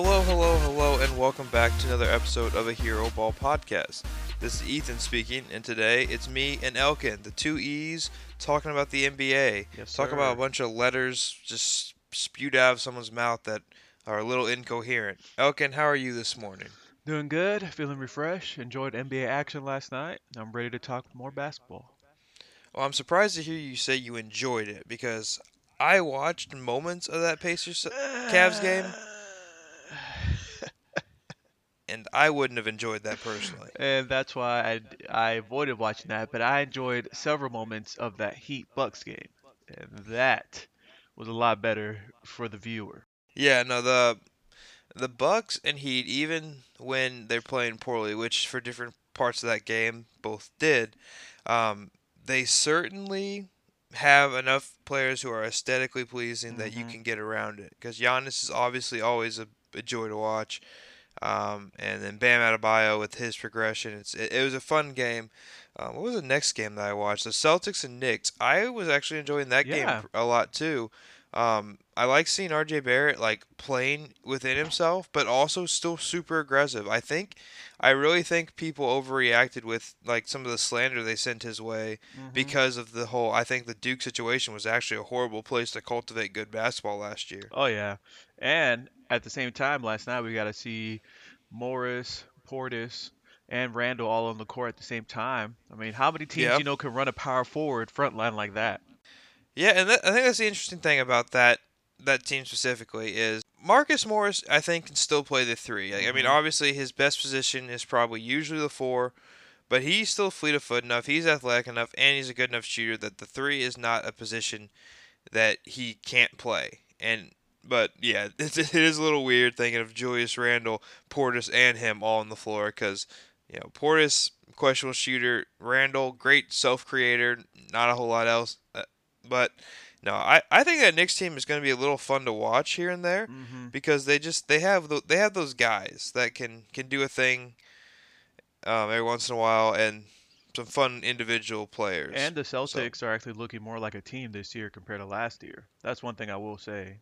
Hello, hello, hello, and welcome back to another episode of a Hero Ball podcast. This is Ethan speaking, and today it's me and Elkin, the two E's, talking about the NBA. Yes, Talking about a bunch of letters just spewed out of someone's mouth that are a little incoherent. Elkin, how are you this morning? Doing good, feeling refreshed. Enjoyed NBA action last night. I'm ready to talk more basketball. Well, I'm surprised to hear you say you enjoyed it because I watched moments of that Pacers Cavs game, and I wouldn't have enjoyed that personally. and that's why I, I avoided watching that, but I enjoyed several moments of that Heat Bucks game. And that was a lot better for the viewer. Yeah, no, the the Bucks and Heat, even when they're playing poorly, which for different parts of that game both did, um, they certainly have enough players who are aesthetically pleasing that you Mhm. can get around it. Because Giannis is obviously always a, a joy to watch, um, and then Bam Adebayo with his progression. It's it, it was a fun game. Uh, what was the next game that I watched? The Celtics and Knicks. I was actually enjoying that Yeah. game a lot too. Um, I like seeing RJ Barrett like playing within himself, but also still super aggressive. I think, I really think people overreacted with like some of the slander they sent his way Mhm. because of the whole. I think the Duke situation was actually a horrible place to cultivate good basketball last year. Oh, yeah. And at the same time, last night we got to see Morris, Portis, and Randle all on the court at the same time. I mean, how many teams Yeah. you know can run a power forward front line like that? Yeah, and that, I think that's the interesting thing about that that team specifically is Marcus Morris. I think can still play the three. Like, I mean, Mhm. obviously his best position is probably usually the four, but he's still fleet of foot enough. He's athletic enough, and he's a good enough shooter that the three is not a position that he can't play. And but yeah, it's, it is a little weird thinking of Julius Randle, Portis, and him all on the floor because you know Portis questionable shooter, Randle great self creator, not a whole lot else. Uh, but no, I, I think that Knicks team is going to be a little fun to watch here and there Mm-hmm. because they just they have tho- they have those guys that can can do a thing um, every once in a while and some fun individual players. And the Celtics are actually looking more like a team this year compared to last year. That's one thing I will say.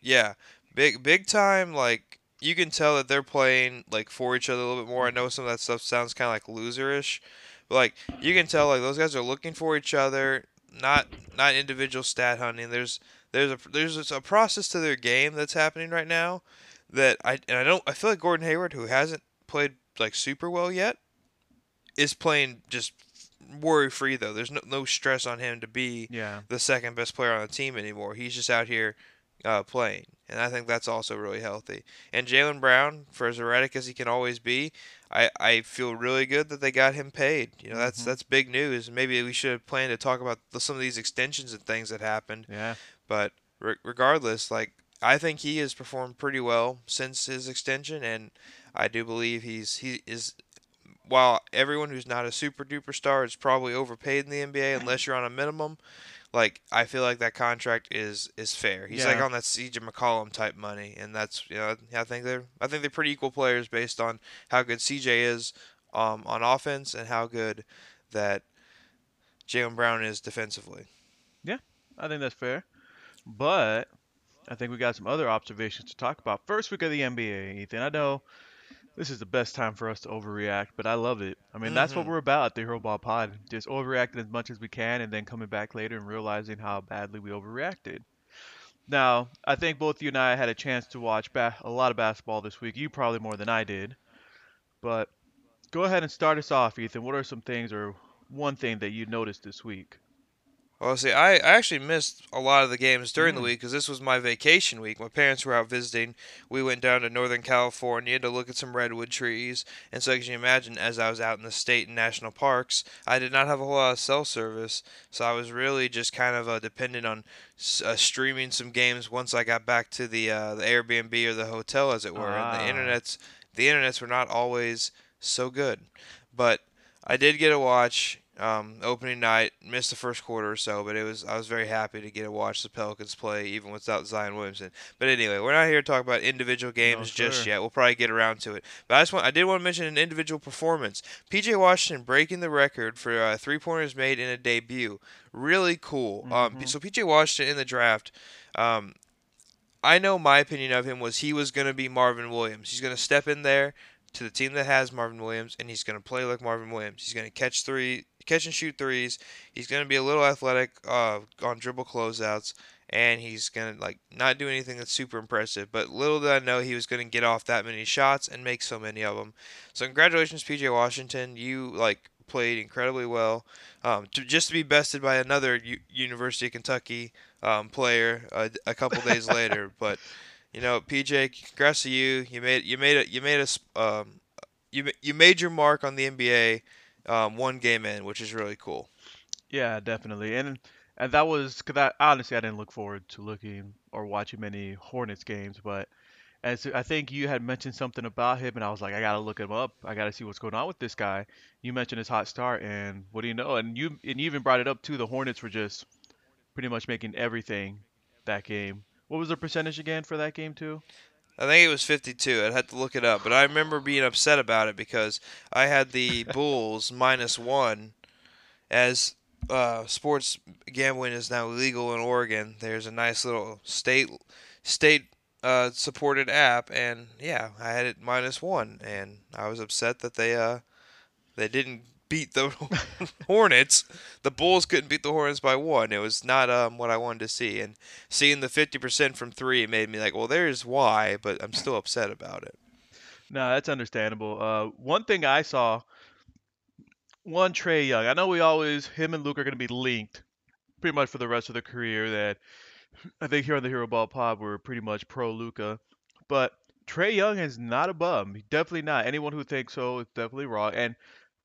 Yeah, big big time. Like you can tell that they're playing like for each other a little bit more. I know some of that stuff sounds kind of like loserish, but like you can tell like those guys are looking for each other, not not individual stat hunting. There's there's a there's a process to their game that's happening right now that I and I don't I feel like Gordon Hayward who hasn't played like super well yet is playing just worry free though. There's no no stress on him to be Yeah. the second best player on the team anymore. He's just out here uh, playing, and I think that's also really healthy. And Jaylen Brown, for as erratic as he can always be, I, I feel really good that they got him paid. You know, that's Mhm. that's big news. Maybe we should have planned to talk about the, some of these extensions and things that happened. Yeah. But re- regardless, like I think he has performed pretty well since his extension, and I do believe he's he is. While everyone who's not a super duper star is probably overpaid in the NBA unless you're on a minimum, like I feel like that contract is is fair. He's like on that CJ McCollum type money, and that's you know I think they're I think they're pretty equal players based on how good CJ is um, on offense and how good that Jaylen Brown is defensively. Yeah, I think that's fair. But I think we got some other observations to talk about. First week of the NBA, Ethan. I know this is the best time for us to overreact, but I love it. I mean, that's what Mhm. we're about at the Hero Ball Pod. Just overreacting as much as we can and then coming back later and realizing how badly we overreacted. Now, I think both you and I had a chance to watch ba- a lot of basketball this week. You probably more than I did. But go ahead and start us off, Ethan. What are some things or one thing that you noticed this week? Well, see, I, I actually missed a lot of the games during the Mm. week because this was my vacation week. My parents were out visiting. We went down to Northern California to look at some redwood trees. And so, as you imagine, as I was out in the state and national parks, I did not have a whole lot of cell service. So I was really just kind of uh, dependent on uh, streaming some games once I got back to the uh, the Airbnb or the hotel, as it were. And Ah. the internets, the internets were not always so good, but I did get to watch um, opening night. Missed the first quarter or so, but it was I was very happy to get to watch the Pelicans play even without Zion Williamson. But anyway, we're not here to talk about individual games just yet. We'll probably get around to it. But I just want I did want to mention an individual performance. PJ Washington breaking the record for uh, three pointers made in a debut. Really cool. Um, Mhm. so PJ Washington in the draft. Um, I know my opinion of him was he was going to be Marvin Williams. He's going to step in there to the team that has Marvin Williams, and he's going to play like Marvin Williams. He's going to catch three, catch and shoot threes. He's going to be a little athletic uh, on dribble closeouts, and he's going to like not do anything that's super impressive. But little did I know he was going to get off that many shots and make so many of them. So congratulations, PJ Washington. You like played incredibly well. Um, to, just to be bested by another U- University of Kentucky um, player a, a couple days later, but you know, PJ, congrats to you. You made you made it. You made us. Um, you you made your mark on the NBA um, one game in, which is really cool. Yeah, definitely. And and that was because I honestly I didn't look forward to looking or watching many Hornets games, but as I think you had mentioned something about him, and I was like, I gotta look him up. I gotta see what's going on with this guy. You mentioned his hot start, and what do you know? And you and you even brought it up too. The Hornets were just pretty much making everything that game. What was the percentage again for that game too? I think it was 52. I'd have to look it up, but I remember being upset about it because I had the Bulls minus one as uh, sports gambling is now legal in Oregon. There's a nice little state state uh, supported app, and yeah, I had it minus one, and I was upset that they uh they didn't beat the Hornets. The Bulls couldn't beat the Hornets by one. It was not um, what I wanted to see. And seeing the 50% from three made me like, well, there's why, but I'm still upset about it. No, that's understandable. Uh, one thing I saw, one Trae Young. I know we always him and Luke are going to be linked, pretty much for the rest of their career. That I think here on the Hero Ball Pod we're pretty much pro Luka, but Trae Young is not a bum. Definitely not. Anyone who thinks so is definitely wrong. And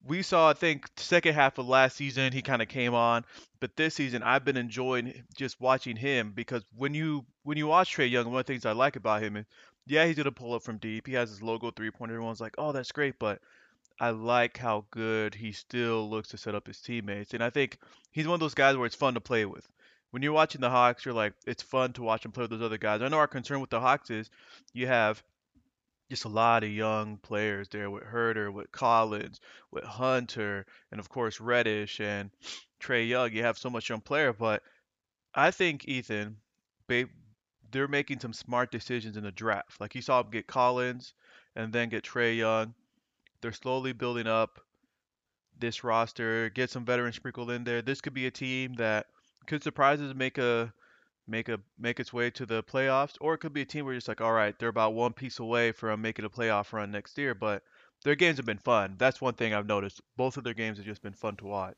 we saw, I think, second half of last season, he kind of came on, but this season, I've been enjoying just watching him because when you when you watch Trae Young, one of the things I like about him is, yeah, he's gonna pull up from deep. He has his logo three pointer. Everyone's like, oh, that's great, but I like how good he still looks to set up his teammates, and I think he's one of those guys where it's fun to play with. When you're watching the Hawks, you're like, it's fun to watch him play with those other guys. I know our concern with the Hawks is you have just a lot of young players there with Huerter, with Collins, with Hunter, and of course Reddish and Trae Young. You have so much young player, but I think Ethan, they they're making some smart decisions in the draft. Like you saw them get Collins and then get Trae Young. They're slowly building up this roster, get some veterans sprinkled in there. This could be a team that could surprise us and make a make a make its way to the playoffs, or it could be a team where you're just like, all right, they're about one piece away from making a playoff run next year. But their games have been fun. That's one thing I've noticed. Both of their games have just been fun to watch.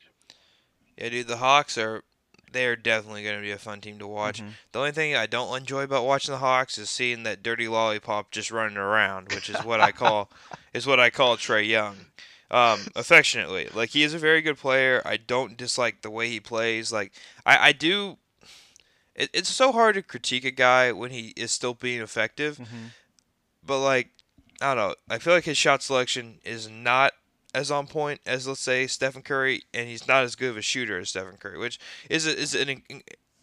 Yeah, dude, the Hawks are they're definitely going to be a fun team to watch. Mhm. The only thing I don't enjoy about watching the Hawks is seeing that dirty lollipop just running around, which is what I call is what I call Trae Young. Um, affectionately, like he is a very good player. I don't dislike the way he plays. Like I, I do it, it's so hard to critique a guy when he is still being effective. Mhm. But like, I don't know. I feel like his shot selection is not as on point as let's say Stephen Curry, and he's not as good of a shooter as Stephen Curry, which is a, is an.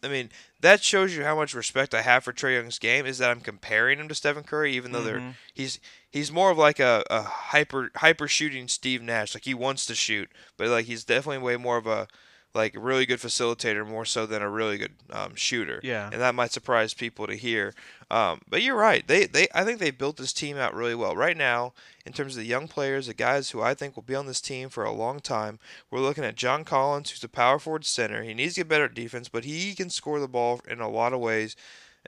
I mean, that shows you how much respect I have for Trae Young's game. Is that I'm comparing him to Stephen Curry, even though they're Mhm. he's he's more of like a, a hyper hyper shooting Steve Nash. Like he wants to shoot, but like he's definitely way more of a like a really good facilitator more so than a really good um, shooter. Yeah. And that might surprise people to hear. Um, but you're right. They they I think they built this team out really well. Right now, in terms of the young players, the guys who I think will be on this team for a long time, we're looking at John Collins, who's a power forward center. He needs to get better at defense, but he can score the ball in a lot of ways.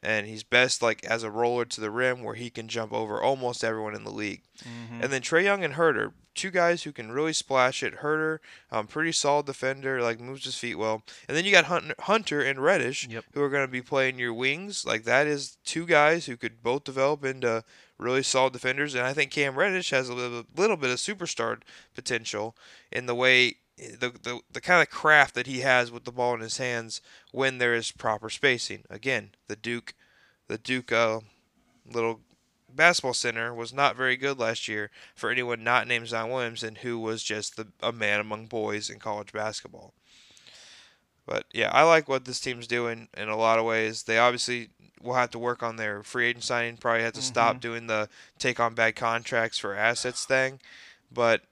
And he's best like as a roller to the rim where he can jump over almost everyone in the league. Mhm. And then Trae Young and Huerter, two guys who can really splash it. Huerter, um, pretty solid defender, like moves his feet well. And then you got Hun- Hunter and Reddish, Yep. who are going to be playing your wings. Like that is two guys who could both develop into really solid defenders. And I think Cam Reddish has a little, little bit of superstar potential in the way. The, the, the kind of craft that he has with the ball in his hands when there is proper spacing. Again, the Duke, the Duke uh, little basketball center was not very good last year for anyone not named Zion Williamson, who was just the, a man among boys in college basketball. But yeah, I like what this team's doing in a lot of ways. They obviously will have to work on their free agent signing. Probably have to stop Mhm. doing the take on bad contracts for assets thing. But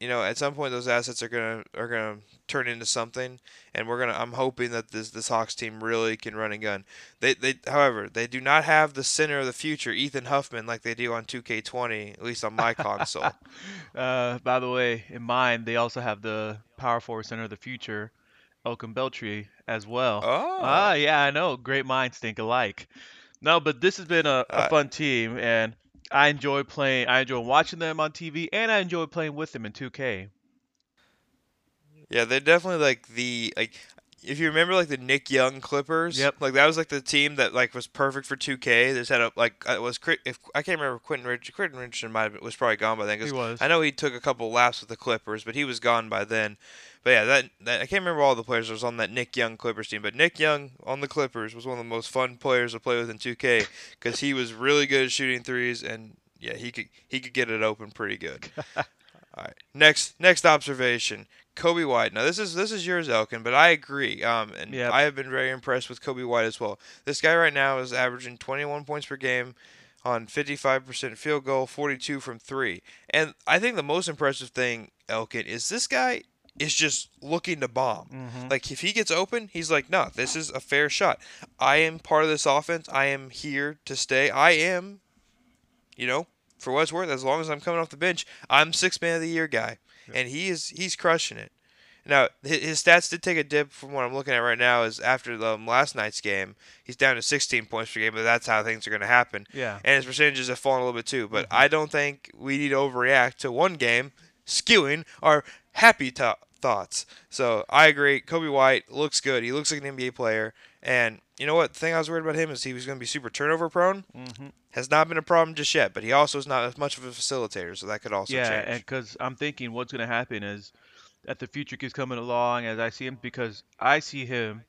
you know, at some point, those assets are gonna are gonna turn into something. And we're gonna. I'm hoping that this this Hawks team really can run and gun. They they however they do not have the center of the future, Ethan Huffman, like they do on 2K20, at least on my console. Uh, by the way, in mine, they also have the power forward center of the future, Elkin Beltry, as well. Oh. Ah, yeah, I know. Great minds think alike. No, but this has been a, a Uh, fun team, and I enjoy playing. I enjoy watching them on TV, and I enjoy playing with them in 2K. Yeah, they're definitely like the like if you remember like the Nick Young Clippers, Yep. like that was like the team that like was perfect for 2K. They just had a like uh, it was Crit- if I can't remember Quentin Rich Quentin Richardson might have, was probably gone by then He was. I know he took a couple laps with the Clippers, but he was gone by then. But yeah, that, that I can't remember all the players that was on that Nick Young Clippers team, but Nick Young on the Clippers was one of the most fun players to play with in 2K because he was really good at shooting threes and yeah, he could he could get it open pretty good. All right. Next next observation. Coby White. Now this is this is yours, Elkin, but I agree. Um, and Yep. I have been very impressed with Coby White as well. This guy right now is averaging 21 points per game on 55% field goal, 42 from three. And I think the most impressive thing, Elkin, is this guy is just looking to bomb. hmm Like if he gets open, he's like, no, this is a fair shot. I am part of this offense. I am here to stay. I am, you know, for what it's worth, as long as I'm coming off the bench, I'm six man of the year guy, Yeah. and he is he's crushing it. Now hi- his stats did take a dip from what I'm looking at right now. Is after the um, last night's game, he's down to 16 points per game, but that's how things are going to happen. Yeah. And his percentages have fallen a little bit too. But Mhm. I don't think we need to overreact to one game skewing our happy to thoughts. So I agree. Coby White looks good. He looks like an NBA player. And you know what? The thing I was worried about him is he was going to be super turnover prone. hmm Has not been a problem just yet. But he also is not as much of a facilitator, so that could also Yeah, change. and because I'm thinking what's going to happen is that the future keeps coming along as I see him because I see him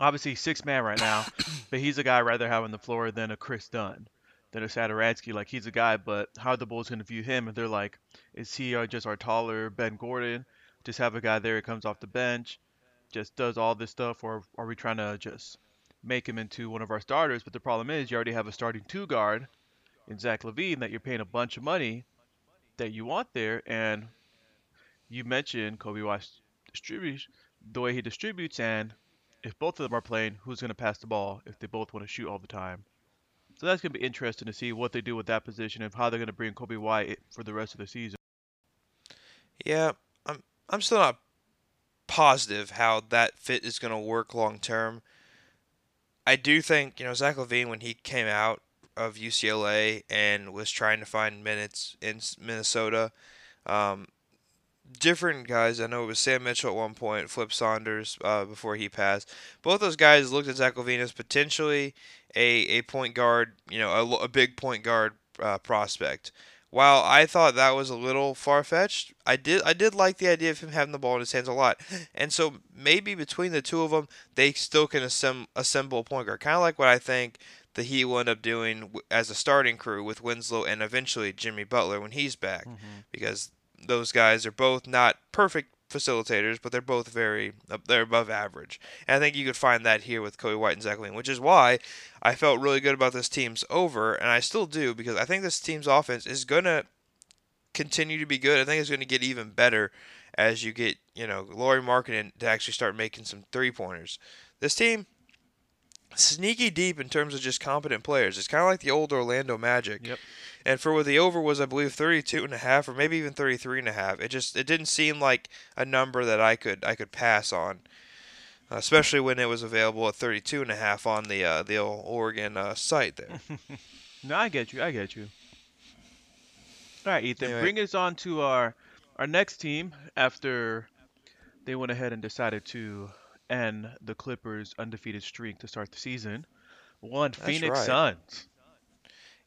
obviously six man right now, but he's a guy I'd rather have on the floor than a Kris Dunn, than a Satoransky. Like he's a guy, but how are the Bulls going to view him? If they're like, is he uh, just our taller Ben Gordon? Just have a guy there who comes off the bench, just does all this stuff, or are we trying to just make him into one of our starters? But the problem is you already have a starting two guard in Zach LaVine that you're paying a bunch of money that you want there, and you mentioned Coby White distributes the way he distributes, and if both of them are playing, who's going to pass the ball if they both want to shoot all the time? So that's going to be interesting to see what they do with that position and how they're going to bring Coby White for the rest of the season. Yeah, I'm I'm still not positive how that fit is going to work long term. I do think you know Zach LaVine when he came out of UCLA and was trying to find minutes in Minnesota. Um, different guys. I know it was Sam Mitchell at one point, Flip Saunders uh, before he passed. Both those guys looked at Zach LaVine as potentially a, a point guard, you know, a, a big point guard uh, prospect. While I thought that was a little far fetched, I did I did like the idea of him having the ball in his hands a lot, and so maybe between the two of them, they still can assemb- assemble a point guard, kind of like what I think the Heat will end up doing w- as a starting crew with Winslow and eventually Jimmy Butler when he's back. Mm-hmm. Because those guys are both not perfect facilitators, but they're both very uh, they're above average. And I think you could find that here with Coby White and Zach LaVine, which is why I felt really good about this team's over, and I still do because I think this team's offense is gonna continue to be good. I think it's gonna get even better as you get you know Lauri Markkanen to actually start making some three pointers. This team. Sneaky deep in terms of just competent players. It's kind of like the old Orlando Magic. Yep. And for what the over was, I believe 32 and a half or maybe even 33 and a half. It just it didn't seem like a number that I could I could pass on. Especially when it was available at 32 and a half on the uh, the old Oregon uh, site there. No, I get you. I get you. All right, Ethan, Anyway. bring us on to our our next team after they went ahead and decided to end the Clippers' undefeated streak to start the season. One Phoenix right. Suns.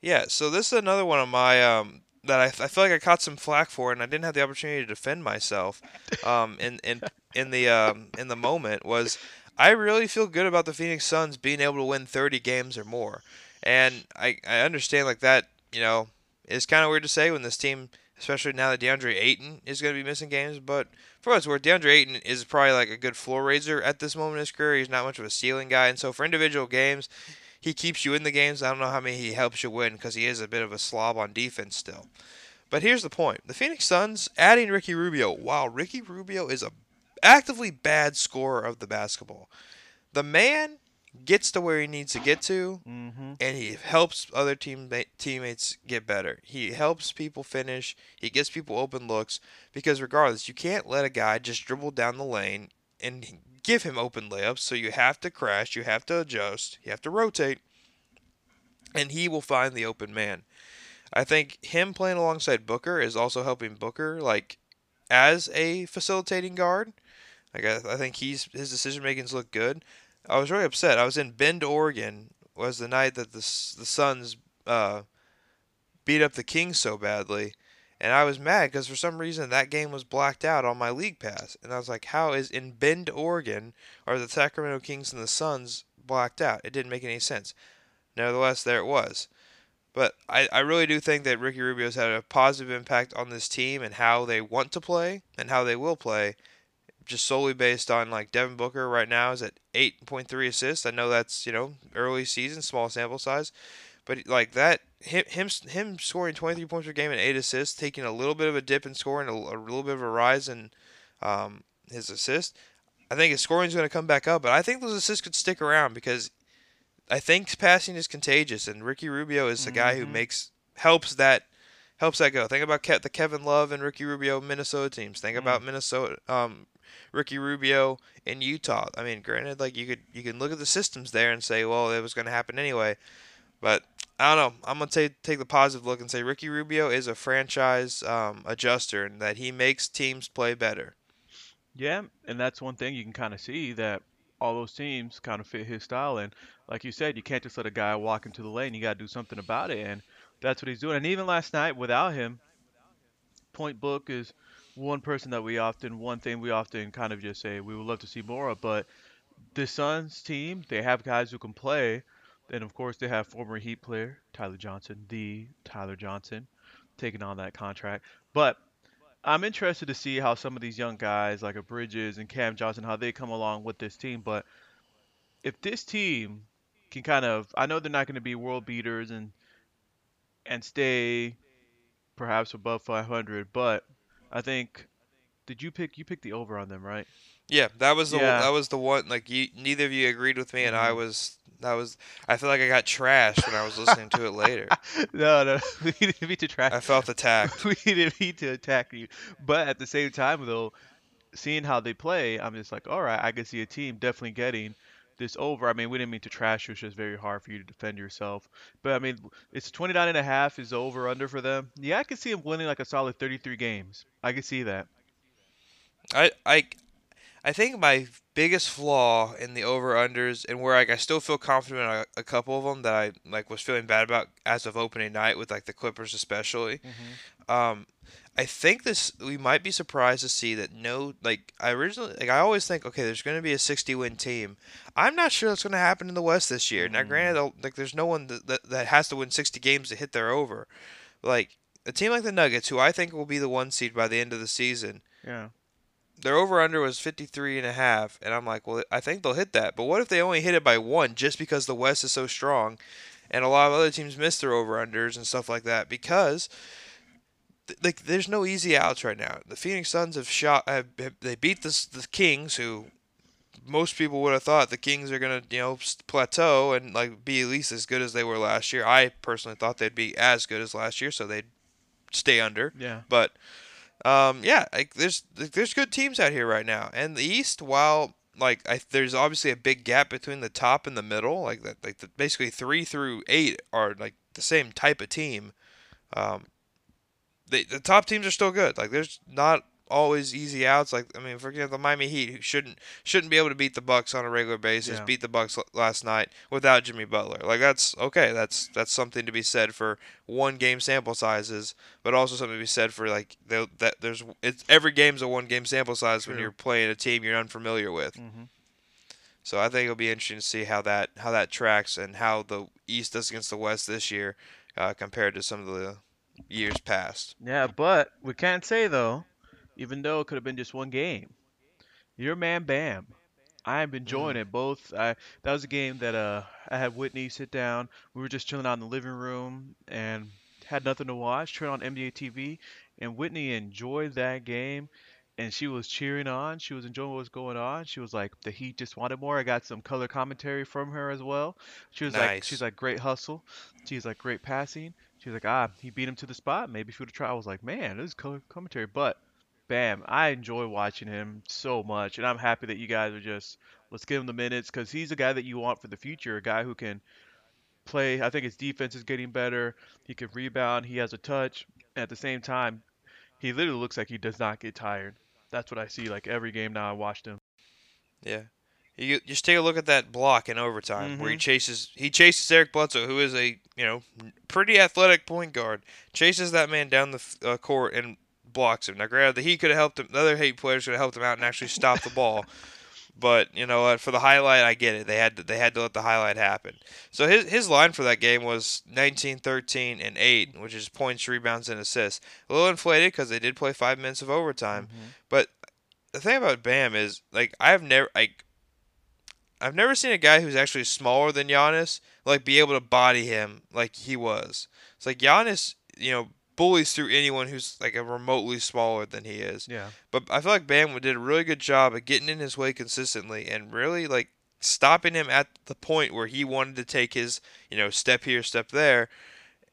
Yeah, so this is another one of my um, that I, I feel like I caught some flack for, and I didn't have the opportunity to defend myself. Um, in in in the um, in the moment was I really feel good about the Phoenix Suns being able to win 30 games or more, and I I understand like that you know it's kind of weird to say when this team, especially now that DeAndre Ayton is going to be missing games, but for it's worth, DeAndre Ayton is probably like a good floor raiser at this moment in his career. He's not much of a ceiling guy, and so for individual games he keeps you in the games. I don't know how many he helps you win because he is a bit of a slob on defense still. But here's the point: the Phoenix Suns adding Ricky Rubio. Wow, Ricky Rubio is a actively bad scorer of the basketball. The man gets to where he needs to get to, Mm-hmm. and he helps other team teammates get better. He helps people finish. He gets people open looks because regardless, you can't let a guy just dribble down the lane and give him open layups. So you have to crash, you have to adjust, you have to rotate, and he will find the open man. I think him playing alongside Booker is also helping Booker like as a facilitating guard. Like I, I think he's his decision makings look good. I was really upset. I was in Bend, Oregon. Was the night that the the Suns uh, beat up the Kings so badly, and I was mad because for some reason that game was blacked out on my league pass, and I was like, "How is in Bend, Oregon, are the Sacramento Kings and the Suns blacked out?" It didn't make any sense. Nevertheless, there it was. But I, I really do think that Ricky Rubio's had a positive impact on this team and how they want to play and how they will play just solely based on like Devin Booker right now is at 8.3 assists. I know that's you know early season, small sample size, but like that him him, him scoring 23 points per game and eight assists, taking a little bit of a dip in scoring, a, a little bit of a rise in um, his assist. I think his scoring is going to come back up, but I think those assists could stick around because I think passing is contagious, and Ricky Rubio is the guy who Mhm. makes helps that helps that go. Think about Ke- the Kevin Love and Ricky Rubio Minnesota teams. Think Mm. about Minnesota, um, Ricky Rubio in Utah. I mean, granted, like you could you can look at the systems there and say, well, it was going to happen anyway. But I don't know. I'm gonna take take the positive look and say Ricky Rubio is a franchise um, adjuster and that he makes teams play better. Yeah, and that's one thing you can kind of see that all those teams kind of fit his style. And like you said, you can't just let a guy walk into the lane. You got to do something about it. And that's what he's doing. And even last night, without him, Point Book is one person that we often, one thing we often kind of just say we would love to see more of. But the Suns team, they have guys who can play. And of course, they have former Heat player Tyler Johnson, the Tyler Johnson, taking on that contract. But I'm interested to see how some of these young guys like a Bridges and Cam Johnson how they come along with this team. But if this team can kind of, I know they're not going to be world beaters and and stay perhaps above 500, but I think did you pick you picked the over on them, right? Yeah, that was the Yeah. that was the one. Like you, neither of you agreed with me, and I Mhm. was that was. I feel like I got trashed when I was listening to it later. no, no, we didn't mean to try. I felt attacked. we didn't mean to attack you, but at the same time though, seeing how they play, I'm just like, all right, I can see a team definitely getting this over. I mean, we didn't mean to trash you. It's just very hard for you to defend yourself. But I mean, it's 29 and a half is over under for them. Yeah, I can see them winning like a solid 33 games. I can see that. I I I think my biggest flaw in the over unders and where like I still feel confident in a, a couple of them that I like was feeling bad about as of opening night with like the Clippers especially. Um, I think this we might be surprised to see that no like I originally like I always think okay there's going to be a 60 win team. I'm not sure that's going to happen in the West this year. Now Mm. granted like there's no one that, that that has to win 60 games to hit their over. Like a team like the Nuggets who I think will be the one seed by the end of the season Yeah. their over under was 53 and a half and i'm like well i think they'll hit that but what if they only hit it by one just because the west is so strong and a lot of other teams miss their over unders and stuff like that because like there's no easy outs right now the phoenix suns have shot have, they beat the, the kings who most people would have thought the kings are going to you know plateau and like be at least as good as they were last year i personally thought they'd be as good as last year so they'd stay under Yeah. but um, yeah, like there's there's good teams out here right now, and the East, while like I, there's obviously a big gap between the top and the middle, like that, like the, basically three through eight are like the same type of team. Um, the the top teams are still good. Like there's not always easy outs. Like I mean, for example, the Miami Heat who shouldn't shouldn't be able to beat the Bucks on a regular basis. Yeah. Beat the Bucks l- last night without Jimmy Butler. Like that's okay. That's that's something to be said for one game sample sizes, but also something to be said for like the, that there's it's every game's a one game sample size when you're playing a team you're unfamiliar with. hmm So I think it'll be interesting to see how that how that tracks and how the East does against the West this year uh, compared to some of the years past. Yeah, but we can't say though, even though it could have been just one game. Your man Bam. I have been enjoying Mm. it. Both I that was a game that uh I had Whitney sit down. We were just chilling out in the living room and had nothing to watch. Turned on NBA TV and Whitney enjoyed that game. and she was cheering on. She was enjoying what was going on. She was like, the Heat just wanted more. I got some color commentary from her as well. She was like, she's like, great hustle. She's like, great passing. She was like, ah, he beat him to the spot. Maybe if he would have tried. I was like, man, this is commentary. But, bam, I enjoy watching him so much, and I'm happy that you guys are just let's give him the minutes because he's a guy that you want for the future, a guy who can play. I think his defense is getting better. He can rebound. He has a touch. And at the same time, he literally looks like he does not get tired. That's what I see like every game now I watched him. Yeah. You just take a look at that block in overtime where he Mhm. chases he chases Eric Bledsoe, who is a you know pretty athletic point guard, chases that man down the uh, court and blocks him. Now, granted, the Heat could have helped him. The other Heat players could have helped him out and actually stopped the ball. But you know what? For the highlight, I get it. They had to, they had to let the highlight happen. So his his line for that game was 19, 13, and eight, which is points, rebounds, and assists. A little inflated because they did play five minutes of overtime. Mhm. But the thing about Bam is like I've never like I've never seen a guy who's actually smaller than Giannis like be able to body him like he was. It's like Giannis, you know, bullies through anyone who's like a remotely smaller than he is. Yeah. But I feel like Bam did a really good job of getting in his way consistently and really like stopping him at the point where he wanted to take his, you know, step here, step there,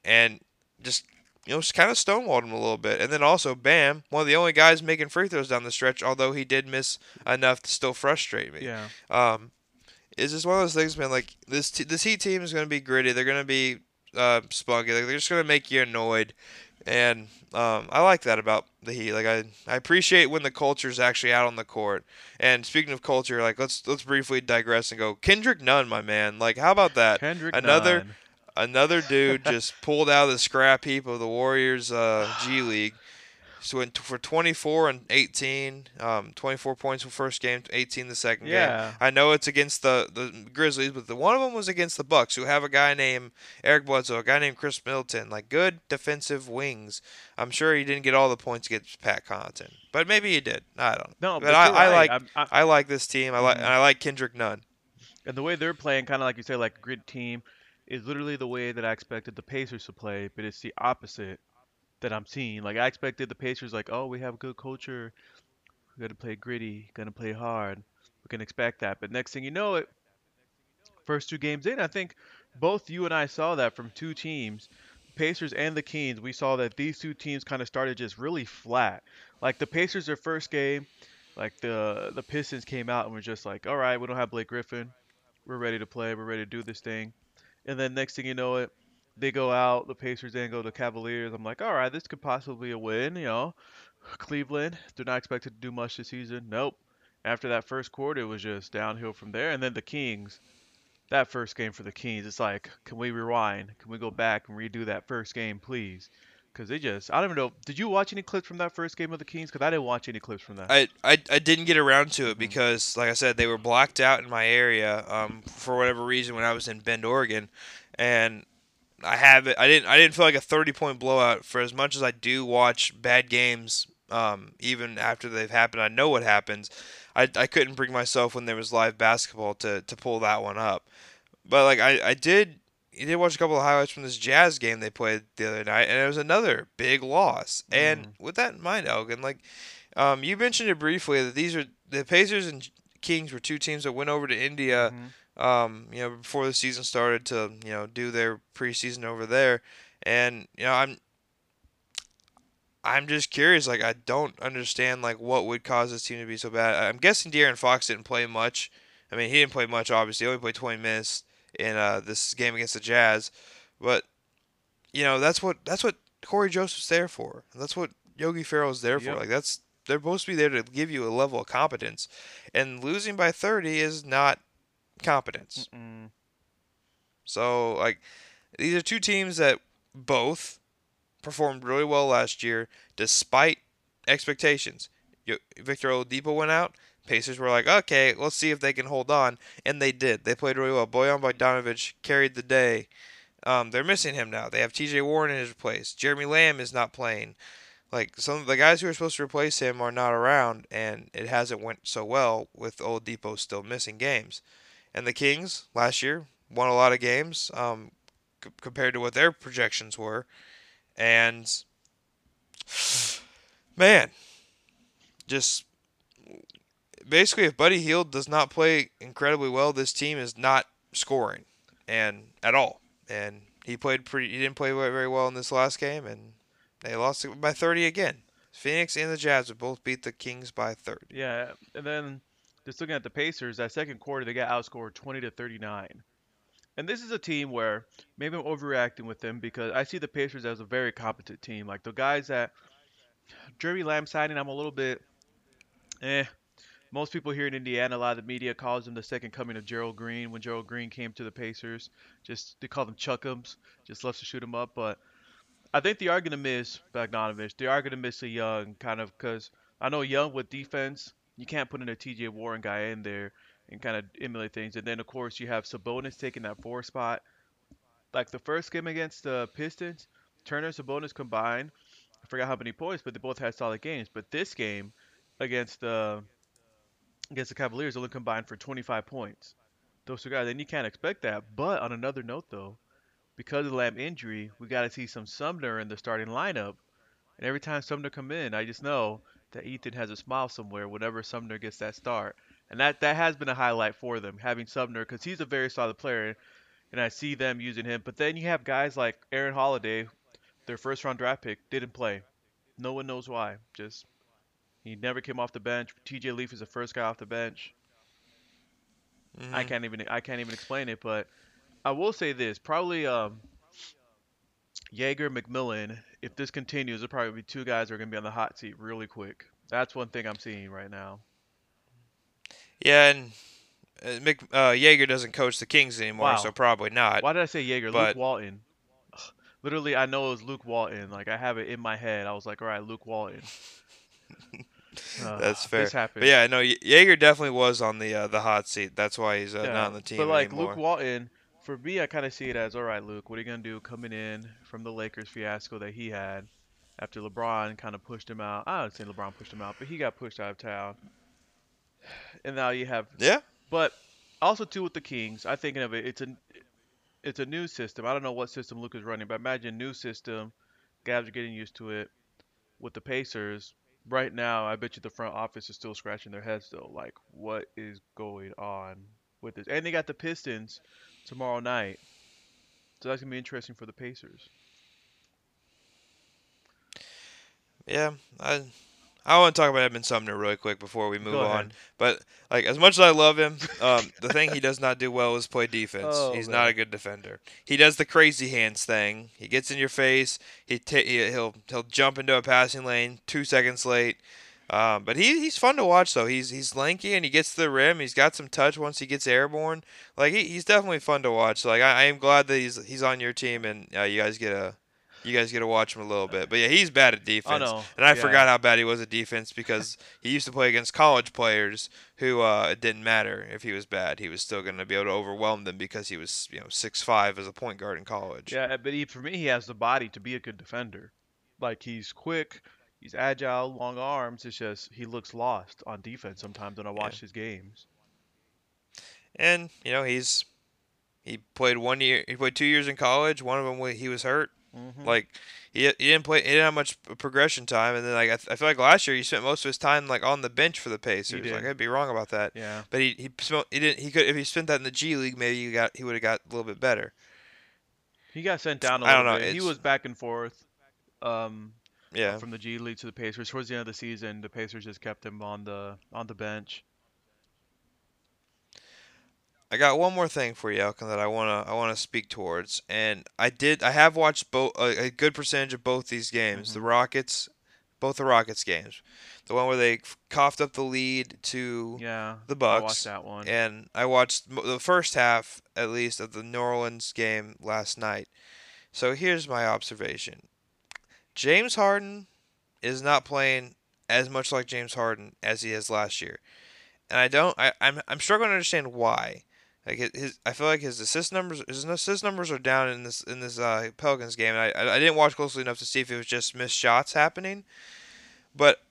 and just you know, just kind of stonewalled him a little bit. And then also Bam, one of the only guys making free throws down the stretch, although he did miss enough to still frustrate me. Yeah. Um, it's just one of those things, man. Like this, t- this Heat team is going to be gritty. They're going to be uh, spunky. Like, they're just going to make you annoyed, and um, I like that about the Heat. Like I, I appreciate when the culture is actually out on the court. And speaking of culture, like let's let's briefly digress and go Kendrick Nunn, my man. Like how about that? Kendrick another- Nunn. Another dude just pulled out of the scrap heap of the Warriors uh, G League. So went for 24 and 18, um, 24 points for first game, 18 the second game. I know it's against the, the Grizzlies, but the one of them was against the Bucks, who have a guy named Eric Bledsoe, a guy named Khris Middleton, like good defensive wings. I'm sure he didn't get all the points against Pat Connaughton, but maybe he did. I don't know. No, but but, I, I right. like I'm- I- I like this team. I like Mhm. and I like Kendrick Nunn. and the way they're playing, kind of like you say, like grid team, is literally the way that I expected the Pacers to play, but it's the opposite that I'm seeing. Like I expected the Pacers, like, oh, we have good culture, we're gonna play gritty, gonna play hard, we can expect that. But next thing you know, it first two games in, I think both you and I saw that from two teams, Pacers and the Kings. We saw that these two teams kind of started just really flat. Like the Pacers, their first game, like the the Pistons came out and were just like, all right, we don't have Blake Griffin, we're ready to play, we're ready to do this thing. And then next thing you know it, they go out, the Pacers then go to the Cavaliers. I'm like, all right, this could possibly be a win, you know. Cleveland, they're not expected to do much this season. Nope. After that first quarter, it was just downhill from there. And then the Kings, that first game for the Kings, it's like, can we rewind? Can we go back and redo that first game, please? Because they just, I don't even know. Did you watch any clips from that first game of the Kings? Because I didn't watch any clips from that. I, I, I didn't get around to it Mhm. because, like I said, they were blocked out in my area um, for whatever reason when I was in Bend, Oregon, and I have it. I didn't I didn't feel like a thirty point blowout for as much as I do watch bad games. Um, even after they've happened, I know what happens. I, I couldn't bring myself when there was live basketball to, to pull that one up, but like I, I did. You did watch a couple of highlights from this Jazz game they played the other night, and it was another big loss. And with that in mind, Elgin, like um, you mentioned it briefly that these are the Pacers and Kings were two teams that went over to India, Mhm. Um, you know, before the season started to you know do their preseason over there, and you know I'm I'm just curious. Like I don't understand like what would cause this team to be so bad. I'm guessing De'Aaron Fox didn't play much. I mean, he didn't play much. Obviously, he only played 20 minutes in uh, this game against the Jazz, but you know that's what that's what Cory Joseph's there for. That's what Yogi Ferrell's there for. Like that's they're supposed to be there to give you a level of competence, and losing by 30 is not competence. Mm-mm. So like these are two teams that both performed really well last year despite expectations. Victor Oladipo went out. Pacers were like, okay, let's see if they can hold on, and they did. They played really well. Bojan Bogdanovic carried the day. Um, they're missing him now. They have T.J. Warren in his place. Jeremy Lamb is not playing. Like some of the guys who are supposed to replace him are not around, and it hasn't went so well with Oladipo still missing games. And the Kings last year won a lot of games um, c- compared to what their projections were, and man, just basically if Buddy Hield does not play incredibly well, this team is not scoring and at all. And he played pretty. He didn't play very well in this last game, and they lost by 30 again. Phoenix and the Jazz would both beat the Kings by 30. Yeah, and then just looking at the Pacers, that second quarter they got outscored 20 to 39. And this is a team where maybe I'm overreacting with them because I see the Pacers as a very competent team. Like the guys that Jeremy Lamb signing, I'm a little bit eh. Most people here in Indiana, a lot of the media calls him the second coming of Gerald Green. When Gerald Green came to the Pacers, just they call them Chuckums, just loves to shoot him up. But I think they are going to miss Bogdanovic. They are going to miss a Young, kind of, because I know Young with defense, you can't put in a TJ Warren guy in there and kind of emulate things. And then, of course, you have Sabonis taking that four spot. Like the first game against the Pistons, Turner and Sabonis combined, I forgot how many points, but they both had solid games. But this game against the against the Cavaliers only combined for 25 points. Those two guys, and you can't expect that. But on another note, though, because of the Lamb injury, we got to see some Sumner in the starting lineup. And every time Sumner come in, I just know that Ethan has a smile somewhere whenever Sumner gets that start. And that, that has been a highlight for them, having Sumner, because he's a very solid player. And I see them using him. But then you have guys like Aaron Holiday, their first round draft pick, didn't play. No one knows why. Just he never came off the bench. TJ Leaf is the first guy off the bench. Mm-hmm. I can't even I can't even explain it, but I will say this: probably um, Joerger McMillan. If this continues, there'll probably be two guys that are gonna be on the hot seat really quick. That's one thing I'm seeing right now. Yeah, and uh, Mc, uh, doesn't coach the Kings anymore, wow. so probably not. Why did I say Joerger? But... Luke Walton. Literally, I know it was Luke Walton. Like I have it in my head. I was like, all right, Luke Walton. Uh, That's fair. This But yeah, no, Joerger definitely was on the uh, the hot seat. That's why he's uh, yeah. not on the team But like anymore. Luke Walton, for me, I kind of see it as all right, Luke. What are you gonna do coming in from the Lakers fiasco that he had after LeBron kind of pushed him out? I don't say LeBron pushed him out, but he got pushed out of town. And now you have yeah. But also too with the Kings, I'm thinking of it. It's a it's a new system. I don't know what system Luke is running, but imagine new system. Guys are getting used to it. With the Pacers, right now, I bet you the front office is still scratching their heads though. Like, what is going on with this? And they got the Pistons tomorrow night, so that's gonna be interesting for the Pacers. Yeah, I I want to talk about Edmond Sumner really quick before we move on. But like as much as I love him, um, the thing he does not do well is play defense. Oh, He's man. not a good defender. He does the crazy hands thing. He gets in your face. He he'll he'll jump into a passing lane two seconds late. Um, but he, he's fun to watch though. He's he's lanky and he gets to the rim. He's got some touch once he gets airborne. Like he, he's definitely fun to watch. Like I, I am glad that he's he's on your team and uh, you guys get a you guys get to watch him a little bit. But yeah, he's bad at defense. Oh, no. And I yeah. forgot how bad he was at defense because he used to play against college players who uh, it didn't matter if he was bad. He was still going to be able to overwhelm them because he was, you know, six five as a point guard in college. Yeah, but he, for me, he has the body to be a good defender. Like he's quick, he's agile, long arms. It's just he looks lost on defense sometimes when I watch yeah. his games. And you know he's he played one year. He played two years in college. One of them he was hurt. Mm-hmm. Like he, he didn't play. He didn't have much progression time, and then like I, th- I feel like last year he spent most of his time like on the bench for the Pacers. Like I'd be wrong about that. Yeah. But he he spent, he didn't he could if he spent that in the G League maybe he got he would have got a little bit better. He got sent down a little I don't know, bit. He was back and forth. Um, yeah. From the G League to the Pacers. Towards the end of the season, the Pacers just kept him on the on the bench. I got one more thing for you, Elkin, that I wanna I wanna speak towards, and I did I have watched both a, a, good percentage of both these games, mm-hmm. the Rockets, both the Rockets games, the one where they coughed up the lead to yeah the Bucks. I watched that one, and I watched the first half at least of the New Orleans game last night. So here's my observation: James Harden is not playing as much like James Harden as he is last year, and I don't I I'm I'm struggling to understand why. Like his, I feel like his assist numbers, his assist numbers are down in this in this uh, Pelicans game. And I I didn't watch closely enough to see if it was just missed shots happening, but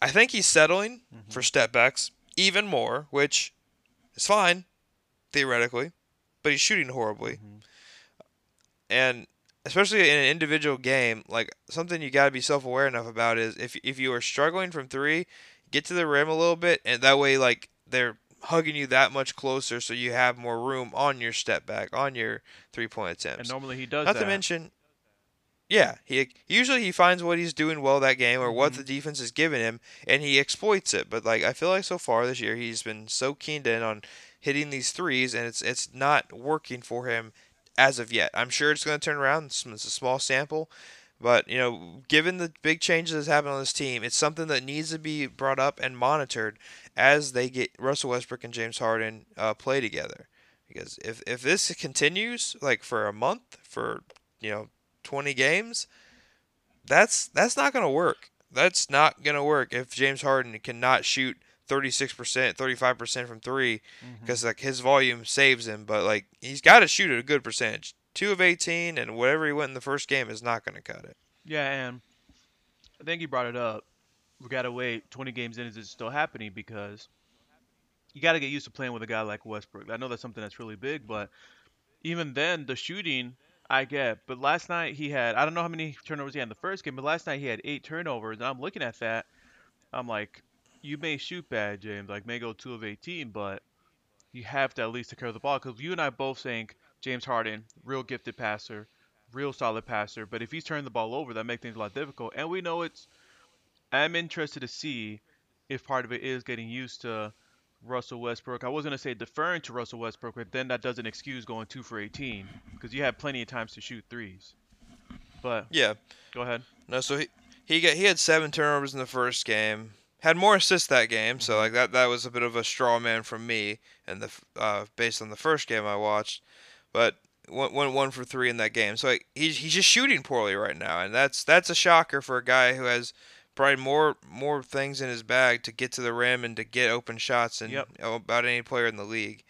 I think he's settling mm-hmm. for step backs even more, which is fine theoretically, but he's shooting horribly, mm-hmm. and especially in an individual game, like something you got to be self-aware enough about is if if you are struggling from 3, get to the rim a little bit and that way like they're hugging you that much closer so you have more room on your step back, on your three-point attempts. And normally he does Not that. to mention yeah, he usually he finds what he's doing well that game or what Mhm. the defense is giving him, and he exploits it. But like I feel like so far this year, he's been so keened in on hitting these threes, and it's it's not working for him as of yet. I'm sure it's going to turn around. It's, a small sample, but you know, given the big changes that's happened on this team, it's something that needs to be brought up and monitored as they get Russell Westbrook and James Harden uh, play together. Because if if this continues like for a month, for you know 20 games, that's that's not going to work. That's not going to work if James Harden cannot shoot 36%, 35% from 3 Mhm. because like his volume saves him, but like he's got to shoot at a good percentage. 2 of 18 and whatever he went in the first game is not going to cut it. Yeah, and I think you brought it up. We gotta wait 20 games in. Is it still happening? Because you gotta get used to playing with a guy like Westbrook. I know that's something that's really big, but even then, the shooting I get. But last night he had I don't know how many turnovers he had in the first game, but last night he had eight turnovers, and I'm looking at that. I'm like, you may shoot bad, James. Like may go two of 18, but you have to at least take care of the ball because you and I both think James Harden, real gifted passer, real solid passer. But if he's turning the ball over, that makes things a lot difficult. And we know it's. I'm interested to see if part of it is getting used to Russell Westbrook. I was gonna say deferring to Russell Westbrook, but then that doesn't excuse going two for 18 because you have plenty of times to shoot threes. But Yeah. go ahead. No, so he he got he had 7 turnovers in the first game. Had more assists that game, so like that that was a bit of a straw man from me and the uh, based on the first game I watched. But went, went one for three in that game. So like, he's he's just shooting poorly right now, and that's that's a shocker for a guy who has probably more more things in his bag to get to the rim and to get open shots than Yep. about any player in the league.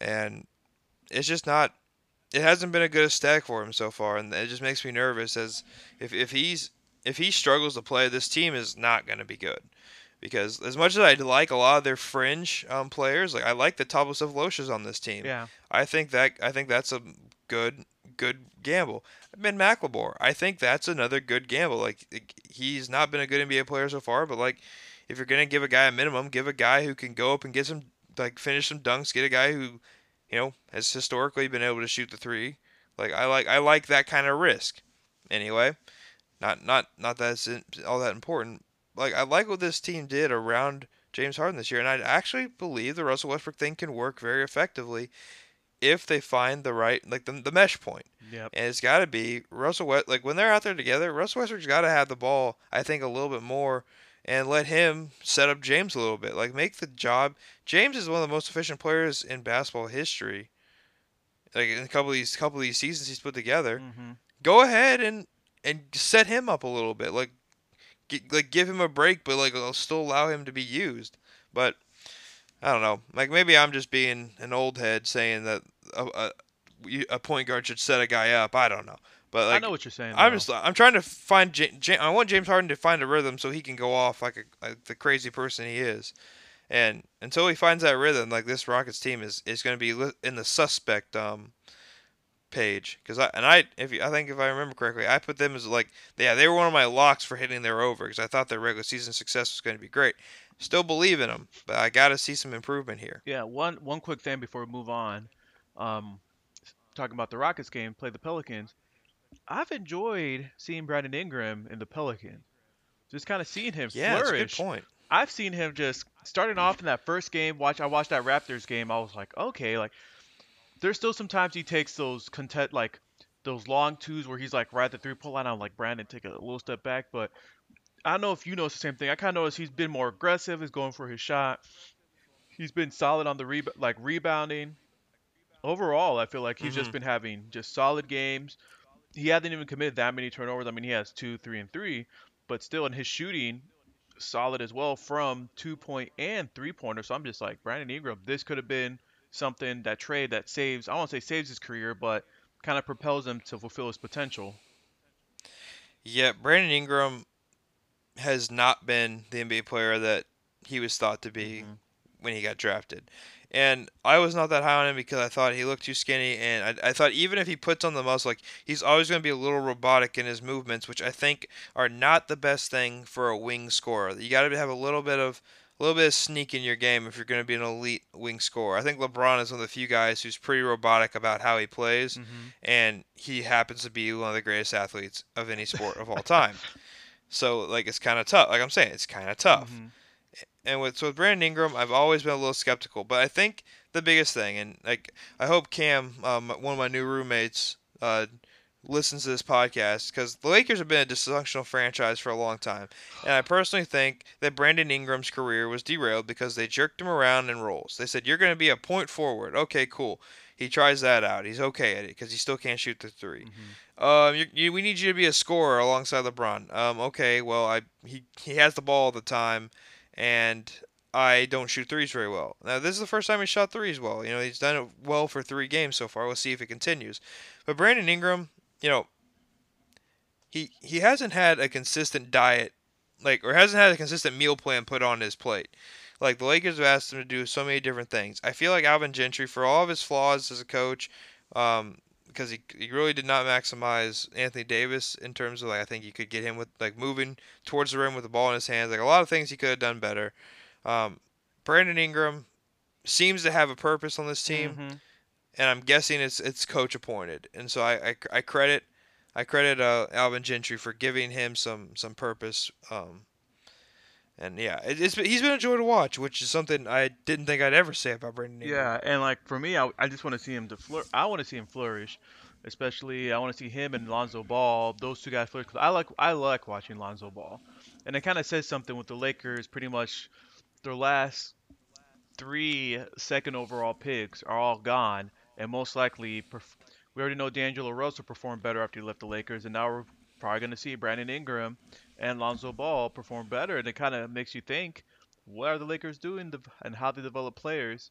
And it's just not. It hasn't been a good aesthetic for him so far, and it just makes me nervous. As if if he's if he struggles to play, this team is not going to be good. Because as much as I like a lot of their fringe um, players, like I like the Thabo Sefoloshas on this team. Yeah. I think that I think that's a good good gamble. Ben McLemore, I think that's another good gamble. Like like, he's not been a good NBA player so far, but like if you're gonna give a guy a minimum, give a guy who can go up and get some like finish some dunks. Get a guy who you know has historically been able to shoot the three. Like I like I like that kind of risk. Anyway, not not not that it's all that important. Like I like what this team did around James Harden this year, and I actually believe the Russell Westbrook thing can work very effectively if they find the right like the, the mesh point. Yep. And it's got to be Russell West. Like when they're out there together, Russell Westbrook's got to have the ball. I think a little bit more, and let him set up James a little bit. Like make the job. James is one of the most efficient players in basketball history. Like in a couple of these couple of these seasons he's put together. hmm Go ahead and and set him up a little bit. Like like give him a break, but like I'll still allow him to be used. But I don't know. Like maybe I'm just being an old head saying that a, a, a point guard should set a guy up. I don't know. But like I know what you're saying. I'm though. just I'm trying to find Ja- Ja- I want James Harden to find a rhythm so he can go off like a like the crazy person he is. And until he finds that rhythm, like this Rockets team is is going to be li- in the suspect um page because I and I if you, I think if I remember correctly, I put them as like yeah they were one of my locks for hitting their over because I thought their regular season success was going to be great. Still believe in them, but I got to see some improvement here. Yeah, one one quick thing before we move on. Um, talking about the Rockets game, play the Pelicans. I've enjoyed seeing Brandon Ingram in the Pelicans. Just kind of seeing him flourish. Yeah, that's flourish. good point. I've seen him just starting off in that first game. Watch, I watched that Raptors game. I was like, okay, like there's still sometimes he takes those content like those long twos where he's like right at the three point line. I'm like, Brandon, take a little step back. But I don't know if you notice the same thing. I kind of noticed he's been more aggressive. He's going for his shot. He's been solid on the re- like rebounding. Overall, I feel like he's just Mhm. been having just solid games. He hasn't even committed that many turnovers. I mean, he has two, three, and three, but still in his shooting, solid as well from two point and three pointer. So I'm just like Brandon Ingram. This could have been something that trade that saves. I won't say saves his career, but kind of propels him to fulfill his potential. Yeah, Brandon Ingram has not been the NBA player that he was thought to be Mhm. when he got drafted. And I was not that high on him because I thought he looked too skinny, and I, I thought even if he puts on the muscle, like he's always going to be a little robotic in his movements, which I think are not the best thing for a wing scorer. You got to have a little bit of a little bit of sneak in your game if you're going to be an elite wing scorer. I think LeBron is one of the few guys who's pretty robotic about how he plays, Mm-hmm. and he happens to be one of the greatest athletes of any sport of all time. So like it's kind of tough. Like I'm saying, it's kind of tough. Mm-hmm. And with so with Brandon Ingram, I've always been a little skeptical, but I think the biggest thing, and like I hope Cam, um, one of my new roommates, uh, listens to this podcast because the Lakers have been a dysfunctional franchise for a long time, and I personally think that Brandon Ingram's career was derailed because they jerked him around in roles. They said you're going to be a point forward. Okay, cool. He tries that out. He's okay at it because he still can't shoot the 3 Mm-hmm. Um, you, you, we need you to be a scorer alongside LeBron. Um, okay, well, I he he has the ball all the time, and I don't shoot threes very well. Now this is the first time he shot threes well. You know, he's done it well for three games so far. We'll see if it continues. But Brandon Ingram, you know, he he hasn't had a consistent diet, like or hasn't had a consistent meal plan put on his plate. Like the Lakers have asked him to do so many different things. I feel like Alvin Gentry, for all of his flaws as a coach, um, because he, he really did not maximize Anthony Davis in terms of like I think you could get him with like moving towards the rim with the ball in his hands. Like a lot of things he could have done better. Um, Brandon Ingram seems to have a purpose on this team, Mhm. And I'm guessing it's it's coach appointed. And so I, I, I credit I credit uh, Alvin Gentry for giving him some some purpose. Um, and yeah, it, it's he's been a joy to watch, which is something I didn't think I'd ever say about Brandon Ingram. Yeah, and like for me, I, I just want to see him to flour- I want to see him flourish, especially I want to see him and Lonzo Ball, those two guys flourish. 'cause I like I like watching Lonzo Ball, and it kind of says something with the Lakers. Pretty much, their last three second overall picks are all gone, and most likely, perf- we already know D'Angelo Russell performed better after he left the Lakers, and now we're probably going to see Brandon Ingram and Lonzo Ball perform better, and it kind of makes you think, what are the Lakers doing to, and how they develop players?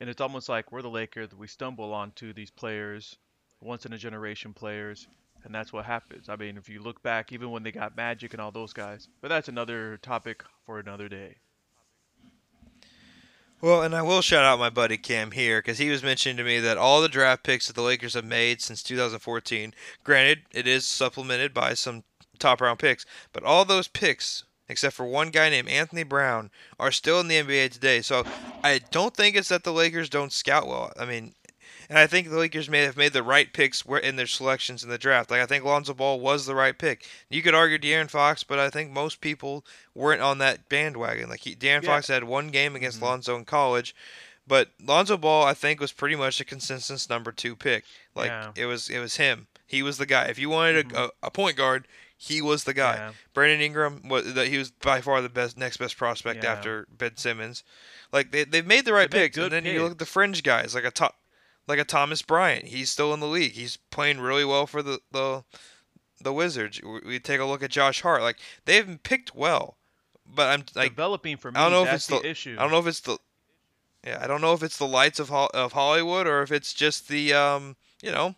And it's almost like we're the Lakers, that we stumble onto these players, once in a generation players, and that's what happens. I mean, if you look back, even when they got Magic and all those guys, but that's another topic for another day. Well, and I will shout out my buddy Cam here because he was mentioning to me that all the draft picks that the Lakers have made since 2014, granted, it is supplemented by some top round picks, but all those picks, except for one guy named Anthony Brown, are still in the NBA today. So I don't think it's that the Lakers don't scout well. I mean, and I think the Lakers may have made the right picks in their selections in the draft. Like I think Lonzo Ball was the right pick. You could argue De'Aaron Fox, but I think most people weren't on that bandwagon. Like he, De'Aaron Yeah. Fox had one game against Mhm. Lonzo in college, but Lonzo Ball I think was pretty much a consensus number two pick. Like Yeah. it was it was him. He was the guy. If you wanted a, a, a point guard, he was the guy. Yeah. Brandon Ingram was that he was by far the best next best prospect Yeah. after Ben Simmons. Like they they've made the right They picks, and then you look at the fringe guys like a top like a Thomas Bryant. He's still in the league. He's playing really well for the the the Wizards. We, take a look at Josh Hart. Like they've been picked well, but I'm like Developing for me, I don't know if it's the, issue. I don't know if it's the yeah I don't know if it's the lights of of Hollywood or if it's just the um you know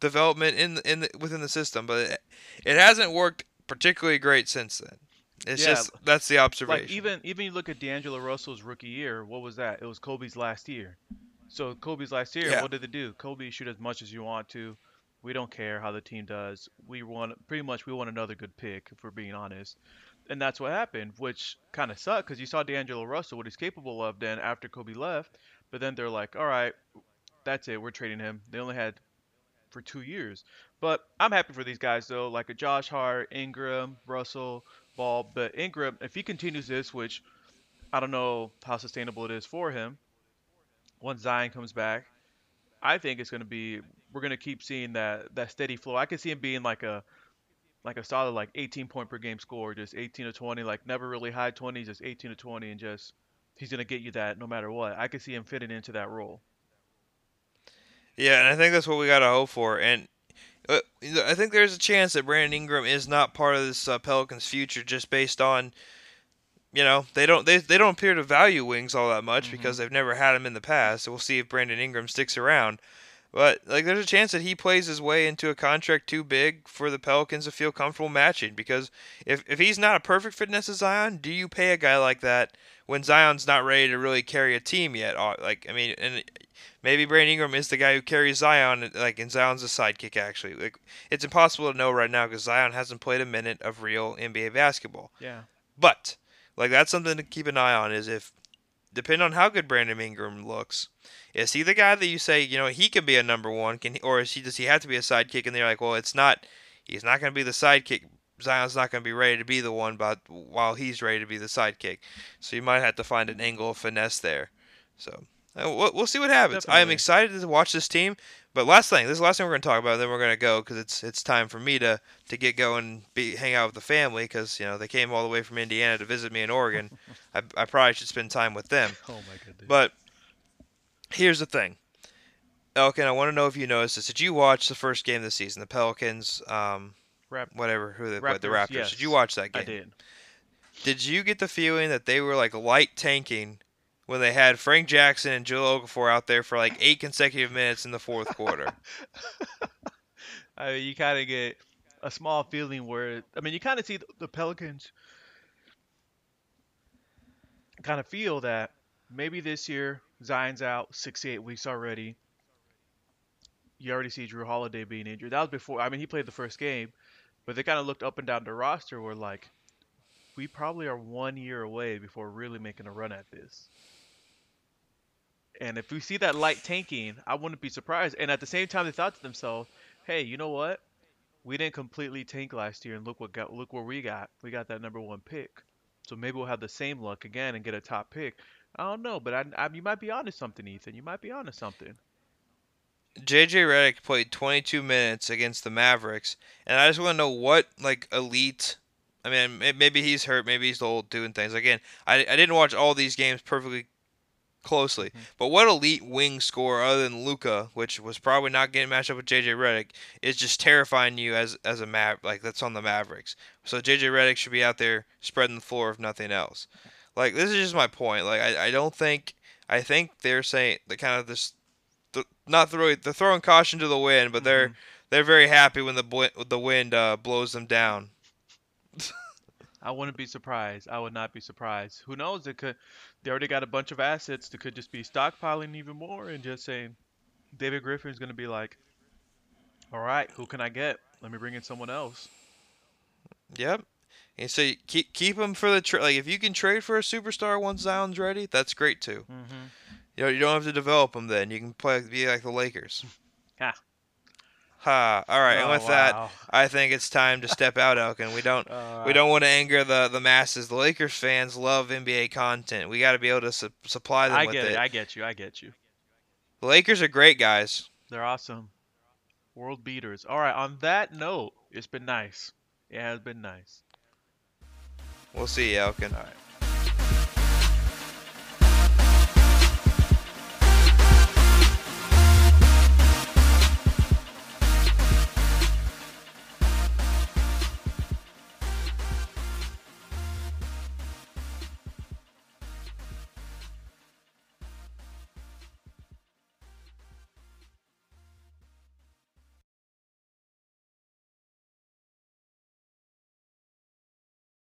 development in in the, within the system. But it, it hasn't worked particularly great since then. It's Yeah, just that's the observation. Like even even you look at D'Angelo Russell's rookie year, what was that? It was Kobe's last year. So Kobe's last year, Yeah. what did they do? Kobe shoot as much as you want to. We don't care how the team does. We want pretty much we want another good pick if we're being honest. And that's what happened, which kind of sucked because you saw D'Angelo Russell what he's capable of then after Kobe left. But then they're like, all right, that's it. We're trading him. They only had for two years. But I'm happy for these guys though, like a Josh Hart, Ingram, Russell, Ball. But Ingram, if he continues this, which I don't know how sustainable it is for him, once Zion comes back, I think it's gonna be we're gonna keep seeing that that steady flow. I could see him being like a like a solid like 18 point per game score, just 18 to 20, like never really high 20s, just 18 to 20, and just he's gonna get you that no matter what. I could see him fitting into that role. Yeah, and I think that's what we got to hope for. And uh, I think there's a chance that Brandon Ingram is not part of this uh, Pelicans' future just based on, you know, they don't they, they don't appear to value wings all that much Mhm. because they've never had him in the past. So we'll see if Brandon Ingram sticks around. But like, there's a chance that he plays his way into a contract too big for the Pelicans to feel comfortable matching. Because if if he's not a perfect fit next to Zion, do you pay a guy like that when Zion's not ready to really carry a team yet? Like, I mean, and maybe Brandon Ingram is the guy who carries Zion. Like, and Zion's a sidekick. Actually, like, it's impossible to know right now because Zion hasn't played a minute of real NBA basketball. Yeah. But like, that's something to keep an eye on. Is if depending on how good Brandon Ingram looks, is he the guy that you say, you know, he can be a number one? Can he, or is he does he have to be a sidekick? And they're like, well, it's not. He's not going to be the sidekick. Zion's not going to be ready to be the one, but while he's ready to be the sidekick, so you might have to find an angle of finesse there. So uh, we'll, we'll see what happens. I am excited to watch this team. But last thing, this is the last thing we're going to talk about. and Then we're going to go because it's it's time for me to to get going, be hang out with the family because you know they came all the way from Indiana to visit me in Oregon. I, I probably should spend time with them. Oh my goodness. But here's the thing. Elkin, I want to know if you noticed this. Did you watch the first game of the season, the Pelicans, um, Rap- whatever, who they played, the Raptors, Raptors? yes. Did you watch that game? I did. Did you get the feeling that they were like light tanking when they had Frank Jackson and Joe Okafor out there for like eight consecutive minutes in the fourth quarter? I mean, you kind of get a small feeling where I mean, you kind of see the, Pelicans kind of feel that maybe this year Zion's out 68 weeks already. You already see Jrue Holiday being injured. That was before. I mean, he played the first game, but they kind of looked up and down the roster. Were like, we probably are one year away before really making a run at this. And if we see that light tanking, I wouldn't be surprised. And at the same time, they thought to themselves, "Hey, you know what? We didn't completely tank last year, and look what got look where we got. We got that number one pick. So maybe we'll have the same luck again and get a top pick. I don't know, but I, I you might be onto something, Ethan. You might be onto something. JJ Redick played 22 minutes against the Mavericks, and I just want to know what like elite. I mean, maybe he's hurt, maybe he's old doing things. Again, I, I didn't watch all these games perfectly closely, Mhm. but what elite wing scorer other than Luka, which was probably not getting matched up with JJ Redick, is just terrifying you as as a Mav like that's on the Mavericks. So JJ Redick should be out there spreading the floor if nothing else. Like this is just my point. Like I, I don't think I think they're saying the kind of this th- not throwing they're throwing caution to the wind, but they're Mhm. they're very happy when the bl- the wind uh, blows them down. I wouldn't be surprised. I would not be surprised. Who knows? It could. They already got a bunch of assets. They could just be stockpiling even more and just saying, David Griffin's gonna be like, all right, who can I get? Let me bring in someone else. Yep. And so keep keep them for the tra- like if you can trade for a superstar once Zion's ready, that's great too. Mm-hmm. You know you don't have to develop them then. You can play be like the Lakers. Ha. Ha. All right. and Oh, with that. I think it's time to step out, Elkin. We don't All we don't want to anger the the masses. The Lakers fans love NBA content. We got to be able to su- supply them I with get it. it. I get you. I get you. The Lakers are great guys. They're awesome. World beaters. All right. On that note, it's been nice. It has been nice. We'll see you, Elkin. All right.